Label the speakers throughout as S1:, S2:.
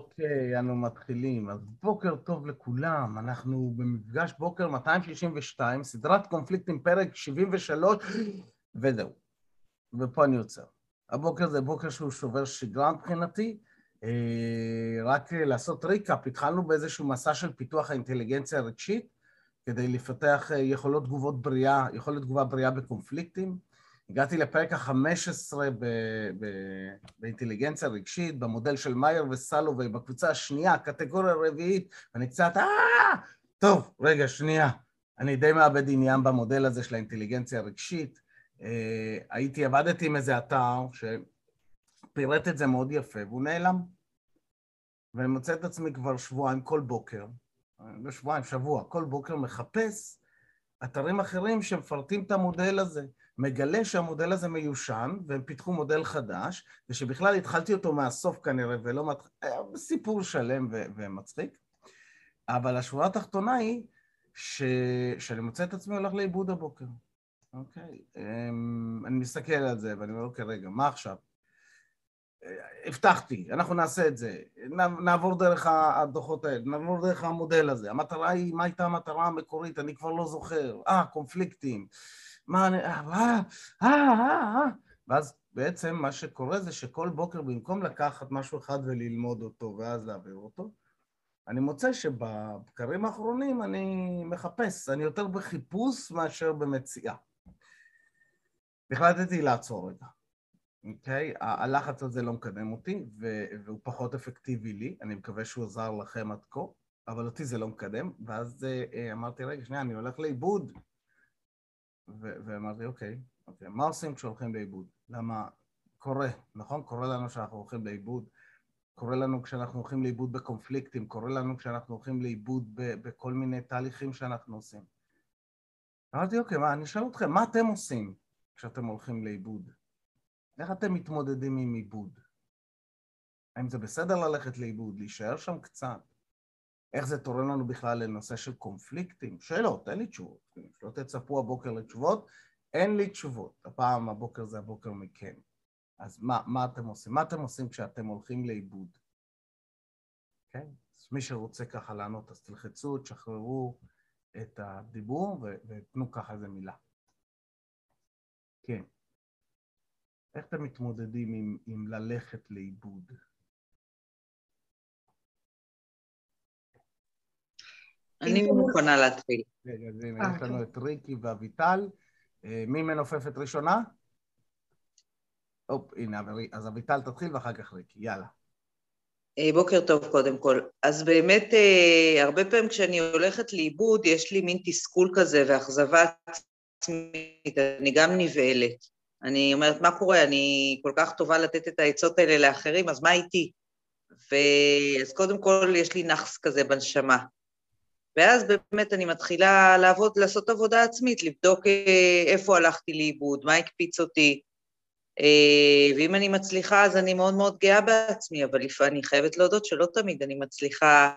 S1: אוקיי, אנו מתחילים. אז בוקר טוב לכולם, אנחנו במפגש בוקר 262, סדרת קונפליקטים, פרק 73, וזהו. ופה אני עוצר. הבוקר זה בוקר שהוא שובר שגרה מבחינתי. אה, רק לעשות ריקאפ, התחלנו באיזשהו מסע של פיתוח האינטליגנציה הרגשית, כדי לפתח אה, יכולות תגובות בריאה, יכולת תגובה בריאה בקונפליקטים. הגעתי לפרק ה-15 באינטליגנציה רגשית, במודל של מאייר וסלווי, בקבוצה השנייה, קטגוריה רביעית, ואני קצת, אה! טוב, רגע, שנייה. אני די מאבד עניין במודל הזה של האינטליגנציה הרגשית. אה, הייתי, עבדתי עם איזה אתר שפירט את זה מאוד יפה, והוא נעלם. ואני מוצא את עצמי כבר שבועיים, כל בוקר, לא שבועיים, שבוע, כל בוקר מחפש אתרים אחרים שמפרטים את המודל הזה. מגלה שהמודל הזה מיושן, והם פיתחו מודל חדש, ושבכלל התחלתי אותו מהסוף כנראה, ולא מת... היה סיפור שלם ו... ומצחיק. אבל השורה התחתונה היא ש... שאני מוצא את עצמי הולך לאיבוד הבוקר. אוקיי? אמ, אני מסתכל על זה ואני אומר, אוקיי, רגע, מה עכשיו? הבטחתי, אנחנו נעשה את זה, נעבור דרך הדוחות האלה, נעבור דרך המודל הזה. המטרה היא, מה הייתה המטרה המקורית? אני כבר לא זוכר. אה, קונפליקטים. מה אני... אה, אה, אה, אה. ואז בעצם מה שקורה זה שכל בוקר במקום לקחת משהו אחד וללמוד אותו ואז להעביר אותו, אני מוצא שבבקרים האחרונים אני מחפש, אני יותר בחיפוש מאשר במציאה. החלטתי לעצור רגע, אוקיי? הלחץ הזה לא מקדם אותי והוא פחות אפקטיבי לי, אני מקווה שהוא עזר לכם עד כה, אבל אותי זה לא מקדם, ואז אמרתי, רגע, שנייה, אני הולך לאיבוד, ואמרתי, אוקיי, אוקיי, מה עושים כשהולכים לאיבוד? למה קורה, נכון? קורה לנו שאנחנו הולכים לאיבוד, קורה לנו כשאנחנו הולכים לאיבוד בקונפליקטים, קורה לנו כשאנחנו הולכים לאיבוד בכל מיני תהליכים שאנחנו עושים. אמרתי, אוקיי, מה, אני אשאל אתכם, מה אתם עושים כשאתם הולכים לאיבוד? איך אתם מתמודדים עם איבוד? האם זה בסדר ללכת לאיבוד, להישאר שם קצת? איך זה תורם לנו בכלל לנושא של קונפליקטים? שאלות, אין לי תשובות. שלא תצפו הבוקר לתשובות, אין לי תשובות. הפעם הבוקר זה הבוקר מכם. אז מה, מה אתם עושים? מה אתם עושים כשאתם הולכים לאיבוד? כן? אז מי שרוצה ככה לענות, אז תלחצו, תשחררו את הדיבור ותנו ככה איזה מילה. כן. איך אתם מתמודדים עם, עם ללכת לאיבוד?
S2: אני מוכנה להתחיל.
S1: רגע, אז הנה, יש לנו את ריקי ואביטל. אה, מי מנופפת ראשונה? הופ, הנה, אז אביטל תתחיל ואחר כך ריקי, יאללה.
S2: אה, בוקר טוב קודם כל. אז באמת, אה, הרבה פעמים כשאני הולכת לאיבוד, יש לי מין תסכול כזה ואכזבה עצמית, אני גם נבהלת. אני אומרת, מה קורה? אני כל כך טובה לתת את העצות האלה לאחרים, אז מה איתי? ואז קודם כל יש לי נאחס כזה בנשמה. ואז באמת אני מתחילה לעבוד, לעשות עבודה עצמית, לבדוק אה, איפה הלכתי לאיבוד, מה הקפיץ אותי, אה, ואם אני מצליחה אז אני מאוד מאוד גאה בעצמי, אבל אני חייבת להודות שלא תמיד אני מצליחה,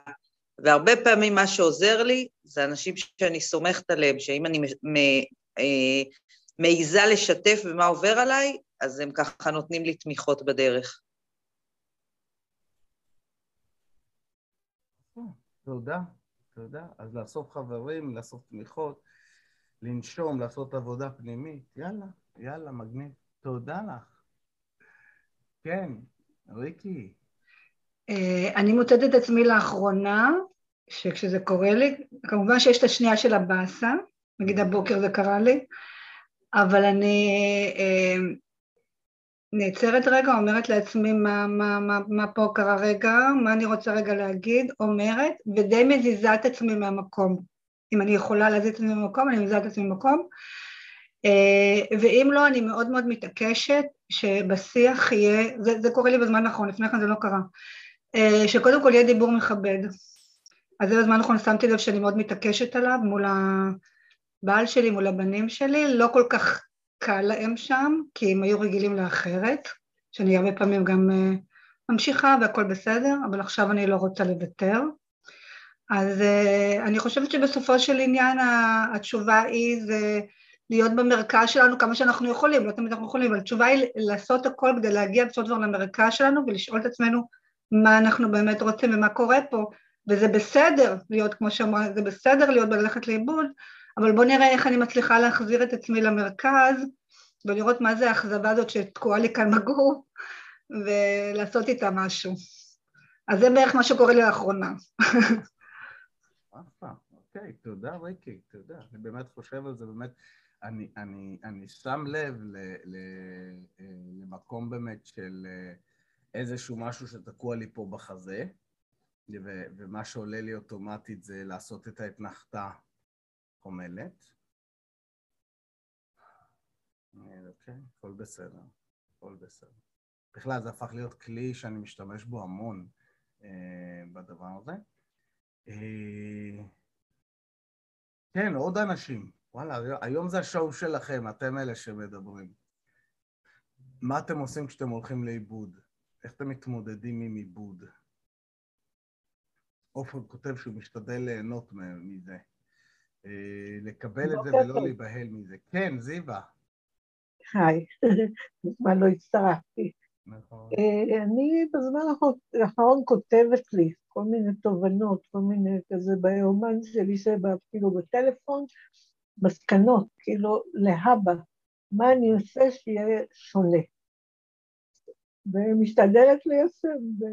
S2: והרבה פעמים מה שעוזר לי זה אנשים שאני סומכת עליהם, שאם אני אה, מעיזה לשתף במה עובר עליי, אז הם ככה נותנים לי תמיכות בדרך.
S1: תודה. אתה יודע? אז לאסוף חברים, לאסוף תמיכות, לנשום, לעשות עבודה פנימית, יאללה, יאללה, מגניב. תודה לך. כן, ריקי.
S3: אה, אני מוצאת את עצמי לאחרונה, שכשזה קורה לי, כמובן שיש את השנייה של הבאסה, נגיד הבוקר זה קרה לי, אבל אני אה, נעצרת רגע, אומרת לעצמי מה, מה, מה, מה פה קרה רגע, מה אני רוצה רגע להגיד, אומרת, ודי מזיזה את עצמי מהמקום. אם אני יכולה להזיז את עצמי מהמקום, אני מזיזה את עצמי מהמקום. אה, ואם לא, אני מאוד מאוד מתעקשת שבשיח יהיה, זה, זה קורה לי בזמן האחרון, לפני כן זה לא קרה, אה, שקודם כל יהיה דיבור מכבד. אז זה בזמן האחרון שמתי לב שאני מאוד מתעקשת עליו מול הבעל שלי, מול הבנים שלי, לא כל כך קל להם שם, כי הם היו רגילים לאחרת, שאני הרבה פעמים גם uh, ממשיכה והכל בסדר, אבל עכשיו אני לא רוצה לוותר. אז uh, אני חושבת שבסופו של עניין התשובה היא זה להיות במרכז שלנו כמה שאנחנו יכולים, לא תמיד אנחנו יכולים, אבל התשובה היא לעשות הכל כדי להגיע בסופו של דבר למרכז שלנו ולשאול את עצמנו מה אנחנו באמת רוצים ומה קורה פה, וזה בסדר להיות, כמו שאמרה, זה בסדר להיות בללכת לאיבוד, אבל בואו נראה איך אני מצליחה להחזיר את עצמי למרכז, ולראות מה זה האכזבה הזאת שתקועה לי כאן בגוף, ולעשות איתה משהו. אז זה בערך מה שקורה לי לאחרונה.
S1: אוקיי, תודה ריקי, תודה. אני באמת חושב על זה, באמת, אני, אני, אני שם לב ל, ל, אה, למקום באמת של אה, איזשהו משהו שתקוע לי פה בחזה, ו, ומה שעולה לי אוטומטית זה לעשות את האתנחתה חומלת. אוקיי, הכל בסדר, הכל בסדר. בכלל זה הפך להיות כלי שאני משתמש בו המון אה, בדבר הזה. אה, כן, עוד אנשים. וואלה, היום זה השואו שלכם, אתם אלה שמדברים. מה אתם עושים כשאתם הולכים לאיבוד? איך אתם מתמודדים עם איבוד? עופר כותב שהוא משתדל ליהנות מזה. אה, לקבל את זה ולא להיבהל מזה. כן, זיווה.
S4: היי, מזמן לא הצטרפתי. נכון. אה, אני בזמן האחרון כותבת לי כל מיני תובנות, כל מיני כזה ביומן שלי, אפילו בטלפון, מסקנות, כאילו להבא, מה אני עושה שיהיה שונה. ומשתדלת ליישם,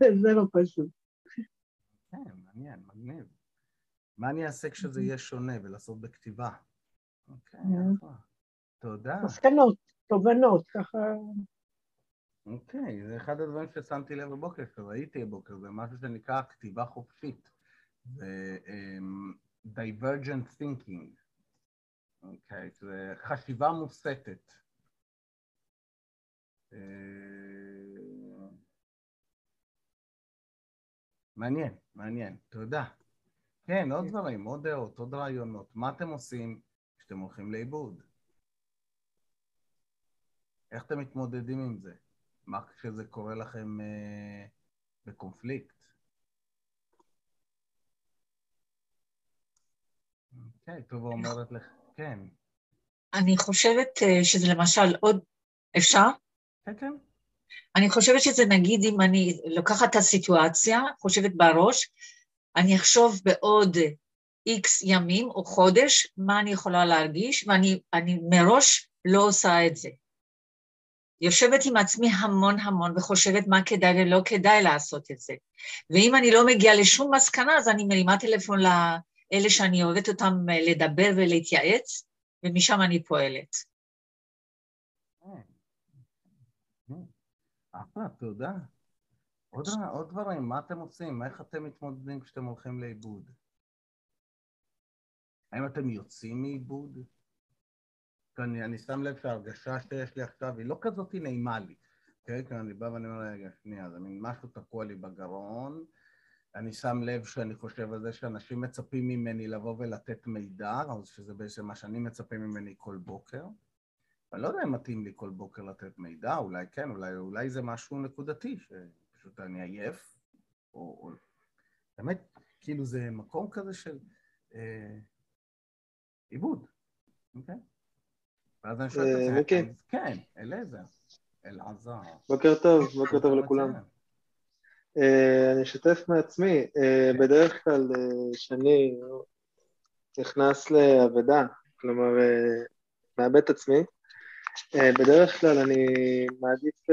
S4: וזה לא פשוט.
S1: כן, מעניין, מגניב. מה אני אעשה כשזה יהיה שונה ולעשות בכתיבה? אוקיי, כן. תודה.
S4: מסקנות, תובנות, ככה...
S1: אוקיי, זה אחד הדברים ששמתי לב בבוקר, שראיתי בבוקר, זה משהו שנקרא כתיבה חופשית. זה um, divergent thinking, אוקיי, זה חשיבה מוסתת. Uh, מעניין, מעניין, תודה. כן, עוד דברים, עוד דעות, עוד רעיונות. מה אתם עושים כשאתם הולכים לאיבוד? איך אתם מתמודדים עם זה? מה כשזה קורה לכם אה, בקונפליקט? אוקיי, טובה אומרת לך, כן.
S5: אני חושבת אה, שזה למשל עוד... אפשר?
S1: כן, כן.
S5: אני חושבת שזה נגיד אם אני לוקחת את הסיטואציה, חושבת בראש, אני אחשוב בעוד איקס ימים או חודש מה אני יכולה להרגיש, ואני מראש לא עושה את זה. יושבת עם עצמי המון המון וחושבת מה כדאי ולא כדאי לעשות את זה. ואם אני לא מגיעה לשום מסקנה, אז אני מרימה טלפון לאלה שאני אוהבת אותם לדבר ולהתייעץ, ומשם אני פועלת.
S1: אחלה, תודה. עוד, עוד דברים, מה אתם עושים? איך אתם מתמודדים כשאתם הולכים לאיבוד? האם אתם יוצאים מאיבוד? אני, אני שם לב שההרגשה שיש לי עכשיו היא לא כזאת נעימה לי. כן, כי אני בא ואני אומר, רגע, שנייה, זה מין משהו תקוע לי בגרון. אני שם לב שאני חושב על זה שאנשים מצפים ממני לבוא ולתת מידע, שזה בעצם מה שאני מצפה ממני כל בוקר. אני לא יודע אם מתאים לי כל בוקר לתת מידע, אולי כן, אולי, אולי זה משהו נקודתי, שפשוט אני עייף, או... או... באמת, כאילו זה מקום כזה של אה, עיבוד, אוקיי? ואז אני שואל את זה, אה, כן, אליעזר, אלעזר.
S6: בוקר טוב, בוקר טוב לכולם. אה, אני אשתף מעצמי, אה, בדרך כלל כשאני נכנס לאבדה, כלומר מאבד את עצמי, בדרך כלל אני מעדיף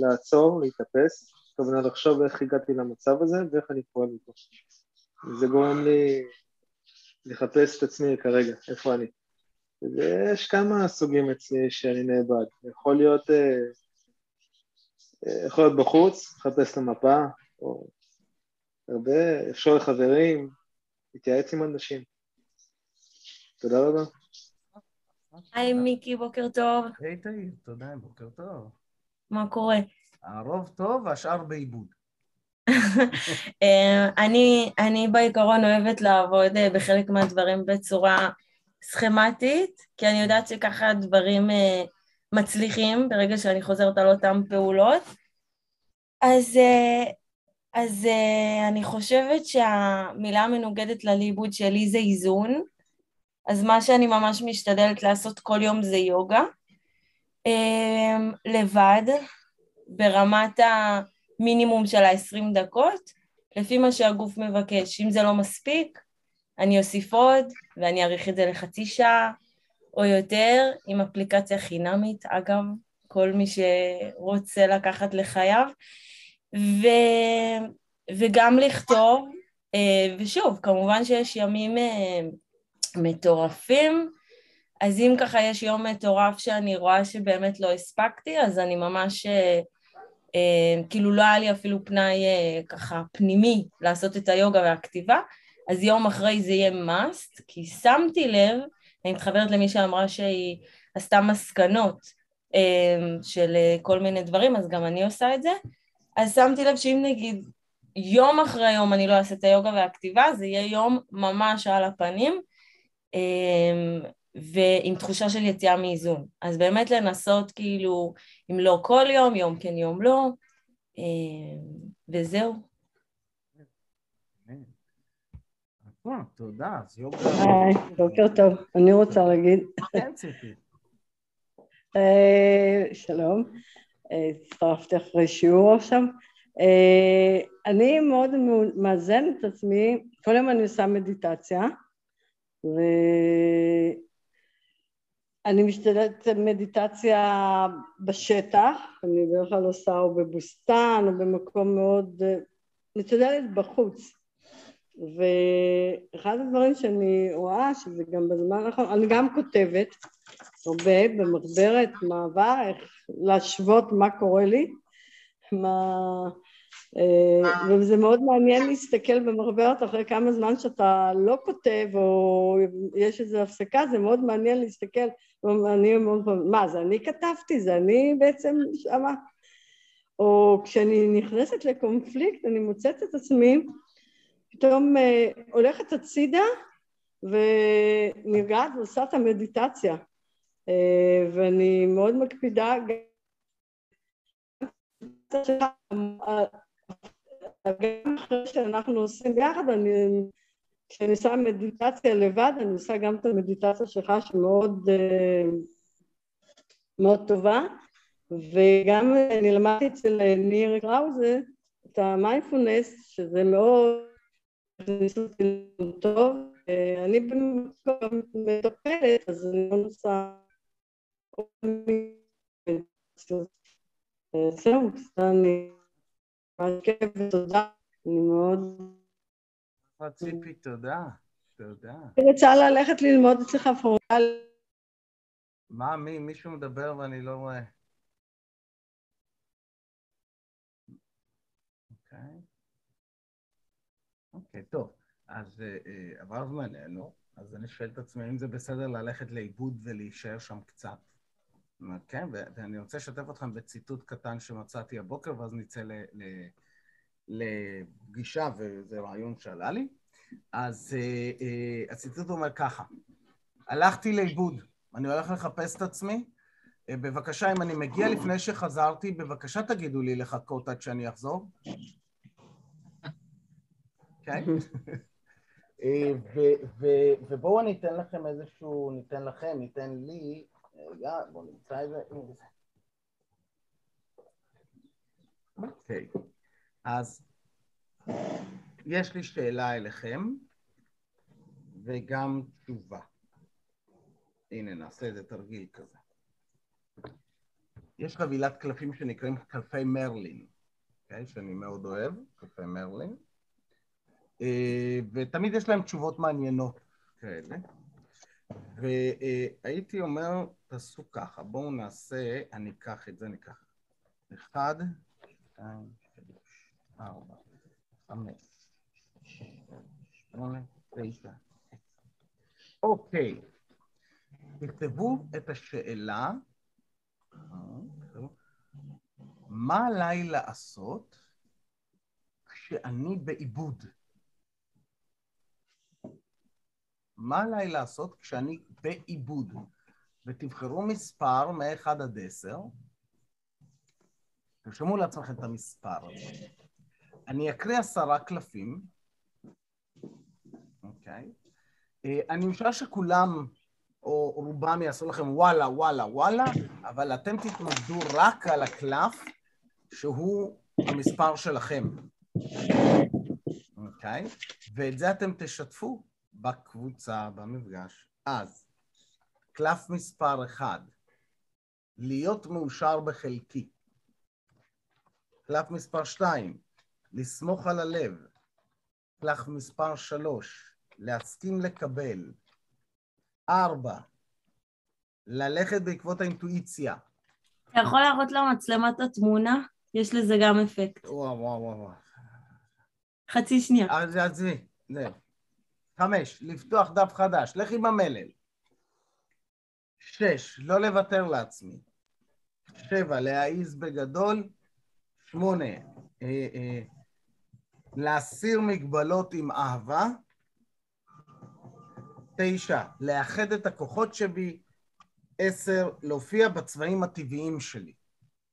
S6: לעצור, להתאפס, כוונה לחשוב איך הגעתי למצב הזה ואיך אני פועל מפה. זה גורם לי לחפש את עצמי כרגע, איפה אני. ויש כמה סוגים אצלי שאני נאבד. יכול להיות, אה, אה, יכול להיות בחוץ, לחפש את המפה, או הרבה, אפשר לחברים, להתייעץ עם אנשים. תודה רבה.
S7: היי מיקי, בוקר טוב.
S1: היי תאיר, תודה, בוקר טוב.
S7: מה קורה?
S1: הרוב טוב, השאר בעיבוד.
S7: אה, אני, אני בעיקרון אוהבת לעבוד בחלק מהדברים בצורה סכמטית, כי אני יודעת שככה הדברים uh, מצליחים ברגע שאני חוזרת על אותן פעולות. אז, אז אני חושבת שהמילה המנוגדת לליבוד שלי זה איזון, אז מה שאני ממש משתדלת לעשות כל יום זה יוגה, לבד, ברמת מינימום של ה-20 דקות, לפי מה שהגוף מבקש. אם זה לא מספיק, אני אוסיף עוד, ואני אאריך את זה לחצי שעה או יותר, עם אפליקציה חינמית, אגב, כל מי שרוצה לקחת לחייו, ו... וגם לכתוב, אה, ושוב, כמובן שיש ימים אה, מטורפים, אז אם ככה יש יום מטורף שאני רואה שבאמת לא הספקתי, אז אני ממש, אה, כאילו לא היה לי אפילו פנאי אה, ככה פנימי לעשות את היוגה והכתיבה, אז יום אחרי זה יהיה must, כי שמתי לב, אני מתחברת למי שאמרה שהיא עשתה מסקנות אה, של אה, כל מיני דברים, אז גם אני עושה את זה, אז שמתי לב שאם נגיד יום אחרי יום אני לא אעשה את היוגה והכתיבה, זה יהיה יום ממש על הפנים, אה, ועם תחושה של יציאה מאיזון. אז באמת לנסות כאילו, אם לא כל יום, יום כן יום לא, וזהו.
S1: תודה, אז יוגה...
S8: היי, בוקר טוב. אני רוצה להגיד...
S1: כן, ציפי.
S8: שלום, הצטרפתי אחרי שיעור עכשיו. אני מאוד מאזנת את עצמי, כל יום אני עושה מדיטציה, ואני משתדלת מדיטציה בשטח, אני בדרך כלל עושה או בבוסתן או במקום מאוד, משתדלת בחוץ. ואחד הדברים שאני רואה, שזה גם בזמן האחרון, אני גם כותבת הרבה במחברת מעבר, איך להשוות מה קורה לי, מה... וזה מאוד מעניין להסתכל במחברת אחרי כמה זמן שאתה לא כותב או יש איזו הפסקה, זה מאוד מעניין להסתכל, אני מאוד פעם, מה זה אני כתבתי, זה אני בעצם שמה, או כשאני נכנסת לקונפליקט אני מוצאת את עצמי פתאום הולכת הצידה ונרגעת ועושה את המדיטציה. ואני מאוד מקפידה גם אחרי שאנחנו עושים ביחד, אני, כשאני עושה מדיטציה לבד, אני עושה גם את המדיטציה שלך שמאוד מאוד טובה, וגם אני למדתי אצל ניר קראוזה את המיינדפולנס, שזה מאוד טוב, אני במקום מטפלת, אז אני לא עושה זהו, אני כיף ותודה, אני מאוד...
S1: ציפי, תודה, תודה.
S8: אני רוצה ללכת ללמוד אצלך פורמל.
S1: מה, מי? מישהו מדבר ואני לא רואה. אוקיי. אוקיי, טוב. אז עבר זמננו, אז אני שואל את עצמי אם זה בסדר ללכת לאיבוד ולהישאר שם קצת. כן, ואני רוצה לשתף אתכם בציטוט קטן שמצאתי הבוקר, ואז נצא לפגישה, וזה רעיון שעלה לי. אז הציטוט אומר ככה, הלכתי לאיבוד, אני הולך לחפש את עצמי, בבקשה, אם אני מגיע לפני שחזרתי, בבקשה תגידו לי לחכות עד שאני אחזור. כן? ובואו אני אתן לכם איזשהו, ניתן לכם, ניתן לי, רגע, בואו נמצא את זה. אוקיי, אז יש לי שאלה אליכם וגם תשובה. הנה, נעשה איזה תרגיל כזה. יש חבילת קלפים שנקראים קלפי מרלין, okay, שאני מאוד אוהב, קלפי מרלין, ותמיד יש להם תשובות מעניינות כאלה. והייתי אומר, תעשו ככה, בואו נעשה, אני אקח את זה, אני אקח אחד, שתיים, שלוש, ארבע, חמש, שמונה, תשע, אוקיי. תכתבו את השאלה, מה עליי לעשות כשאני בעיבוד? מה עליי לעשות כשאני בעיבוד? ותבחרו מספר מ-1 עד 10. תרשמו לעצמכם את המספר הזה. אני אקריא עשרה קלפים, אוקיי? אני משער שכולם, או רובם יעשו לכם וואלה, וואלה, וואלה, אבל אתם תתמקדו רק על הקלף שהוא המספר שלכם, אוקיי? ואת זה אתם תשתפו בקבוצה, במפגש. אז, קלף מספר אחד, להיות מאושר בחלקי. קלף מספר שתיים, לסמוך על הלב. קלף מספר שלוש, להסכים לקבל. ארבע, ללכת בעקבות האינטואיציה.
S7: אתה יכול להראות למצלמה את התמונה? יש לזה גם אפקט.
S1: וואו, וואו, וואו.
S7: חצי שנייה.
S1: אז עזבי, זהו. חמש, לפתוח דף חדש, לך עם המלל. שש, לא לוותר לעצמי. שבע, להעיז בגדול. שמונה, אה, אה, להסיר מגבלות עם אהבה. תשע, לאחד את הכוחות שבי. עשר, להופיע בצבעים הטבעיים שלי.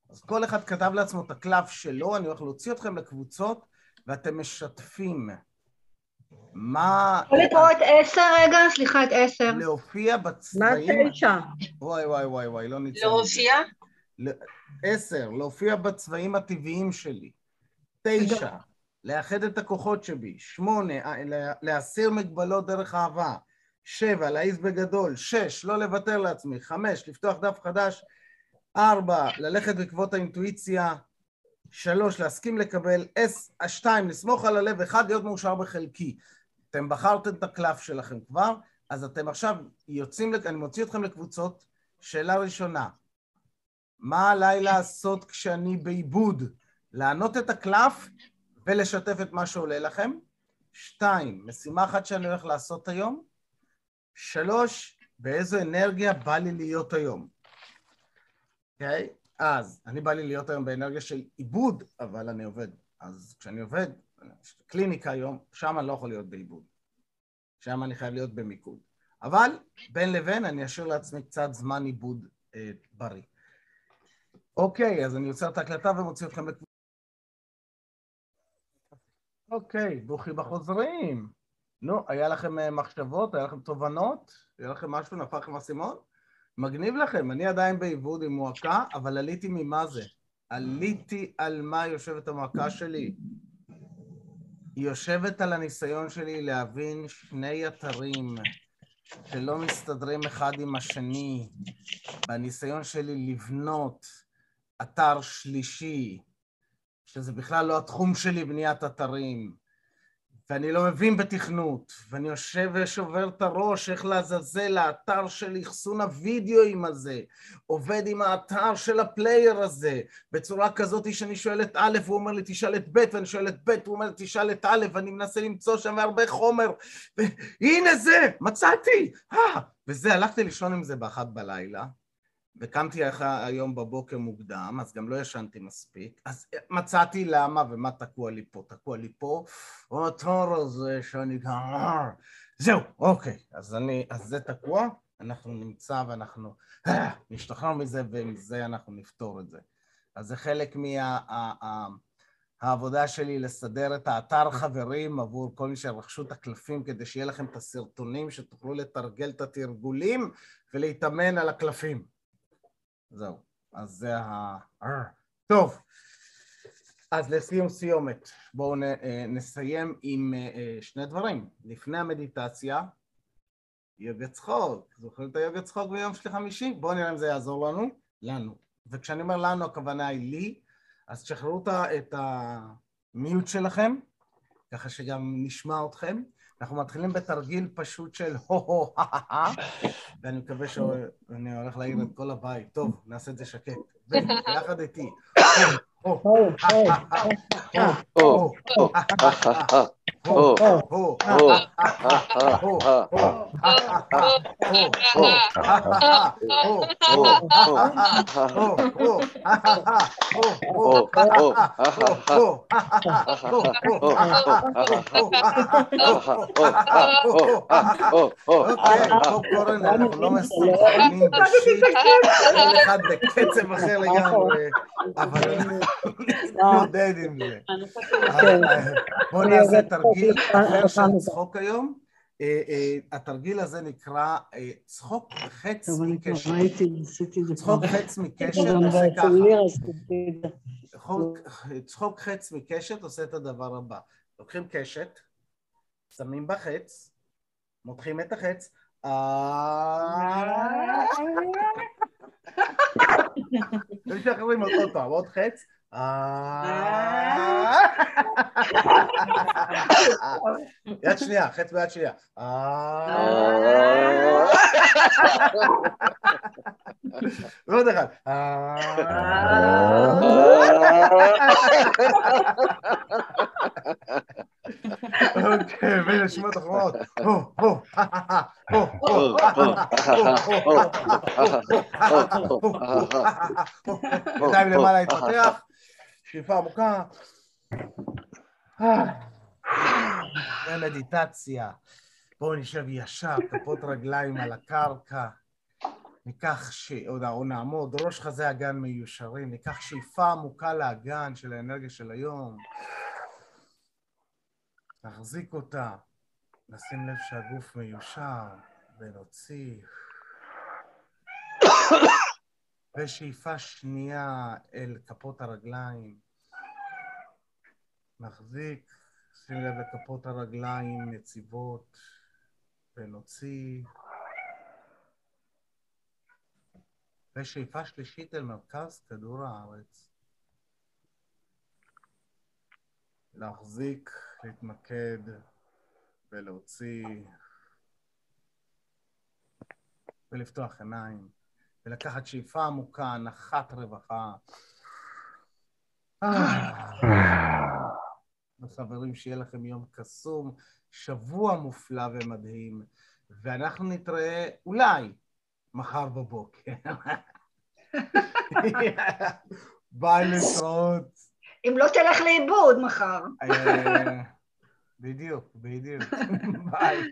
S1: אז כל אחד כתב לעצמו את הקלף שלו, אני הולך להוציא אתכם לקבוצות, ואתם משתפים. מה...
S3: יכול לקרוא את עשר רגע? סליחה, את עשר.
S1: להופיע
S8: מה
S1: בצבעים...
S8: תשע?
S1: וואי וואי וואי וואי, לא מזה.
S5: להופיע?
S1: עשר, להופיע בצבעים הטבעיים שלי. תשע, לאחד את הכוחות שבי. שמונה, אה, לה- להסיר מגבלות דרך אהבה. שבע, להעיז בגדול. שש, לא לוותר לעצמי. חמש, לפתוח דף חדש. ארבע, ללכת בעקבות האינטואיציה. שלוש, להסכים לקבל. אס, שתיים, לסמוך על הלב. אחד, להיות מאושר בחלקי. אתם בחרתם את הקלף שלכם כבר, אז אתם עכשיו יוצאים, אני מוציא אתכם לקבוצות. שאלה ראשונה, מה עליי לעשות כשאני בעיבוד? לענות את הקלף ולשתף את מה שעולה לכם. שתיים, משימה אחת שאני הולך לעשות היום. שלוש, באיזו אנרגיה בא לי להיות היום. אוקיי? אז, אני בא לי להיות היום באנרגיה של עיבוד, אבל אני עובד. אז כשאני עובד, קליניקה היום, שם אני לא יכול להיות בעיבוד. שם אני חייב להיות במיקוד. אבל בין לבין אני אשאיר לעצמי קצת זמן עיבוד אה, בריא. אוקיי, אז אני יוצר את ההקלטה ומוציא אתכם לקבוצה. אוקיי, ברוכים החוזרים. נו, היה לכם אה, מחשבות? היה לכם תובנות? היה לכם משהו? נפל לכם האסימון? מגניב לכם, אני עדיין בעיבוד עם מועקה, אבל עליתי ממה זה? עליתי על מה יושבת המועקה שלי. היא יושבת על הניסיון שלי להבין שני אתרים שלא מסתדרים אחד עם השני, בניסיון שלי לבנות אתר שלישי, שזה בכלל לא התחום שלי, בניית אתרים, ואני לא מבין בתכנות, ואני יושב ושובר את הראש איך לעזאזל האתר של אחסון הוידאוים הזה, עובד עם האתר של הפלייר הזה, בצורה כזאת שאני שואל את א', הוא אומר לי תשאל את ב', ואני שואל את ב', הוא אומר לי תשאל את א', ואני מנסה למצוא שם הרבה חומר, והנה זה, מצאתי! אה! וזה, הלכתי לישון עם זה באחת בלילה, וקמתי היום בבוקר מוקדם, אז גם לא ישנתי מספיק, אז מצאתי למה ומה תקוע לי פה. תקוע לי פה, האתר הזה שאני גם... זהו, אוקיי, אז אני, אז זה תקוע, אנחנו נמצא ואנחנו אה, נשתחרר מזה, ומזה אנחנו נפתור את זה. אז זה חלק מה... ה- ה- העבודה שלי לסדר את האתר חברים עבור כל מי שרכשו את הקלפים כדי שיהיה לכם את הסרטונים שתוכלו לתרגל את התרגולים ולהתאמן על הקלפים. זהו, אז זה ה... אה, טוב, אז לסיום סיומת, בואו אה, נסיים עם אה, שני דברים. לפני המדיטציה, יוגה צחוק. זוכרים את היוגה צחוק ביום שלי חמישי? בואו נראה אם זה יעזור לנו. לנו. וכשאני אומר לנו, הכוונה היא לי, אז תשחררו את המיוט שלכם, ככה שגם נשמע אתכם. אנחנו מתחילים בתרגיל פשוט של הו-הו, ואני מקווה שאני הולך להעיר את כל הבית. טוב, נעשה את זה שקט. ביחד איתי. הו, הו, הא-הא-הא, הו, הו, הו, הא-הא-הא, הו, הו, הא-הא-הא, הו, הו, אוקיי, פופקורן, אנחנו לא מסונכרנים בשיט, כל אחד בקצב אחר לגמרי, אבל אנחנו נתמודד עם זה. בואו נעשה תרגיל אחר של צחוק היום, אה, אה, התרגיל הזה נקרא אה, צחוק חץ
S4: זה
S1: צחוק. חץ עושה ככה.
S8: זה.
S1: צחוק- צחוק חץ מקשת עושה את הדבר הבא. לוקחים קשת, שמים בה חץ, מותחים את החץ, אה... ומשחררים עוד פעם, עוד חץ, אה... יד שנייה, חץ ביד שנייה. אה... ועוד אחד. אוקיי, ונשימות אחרונות. ידיים למעלה להתפתח, שאיפה עמוקה. ומדיטציה. בואו נשב ישר, כפות רגליים על הקרקע. ניקח, ש... או נעמוד, ראש חזה אגן מיושרים, ניקח שאיפה עמוקה לאגן של האנרגיה של היום. נחזיק אותה, נשים לב שהגוף מיושר, ונוציא. ושאיפה שנייה אל כפות הרגליים. נחזיק, שים לב לכפות הרגליים יציבות, ונוציא. ושאיפה שלישית אל מרכז כדור הארץ. להחזיק, להתמקד ולהוציא ולפתוח עיניים ולקחת שאיפה עמוקה, הנחת רווחה. וחברים, שיהיה לכם יום קסום, שבוע מופלא ומדהים, ואנחנו נתראה אולי מחר בבוקר. ביי להתראות.
S3: אם לא תלך לאיבוד מחר.
S1: אה, בדיוק, בדיוק. ביי.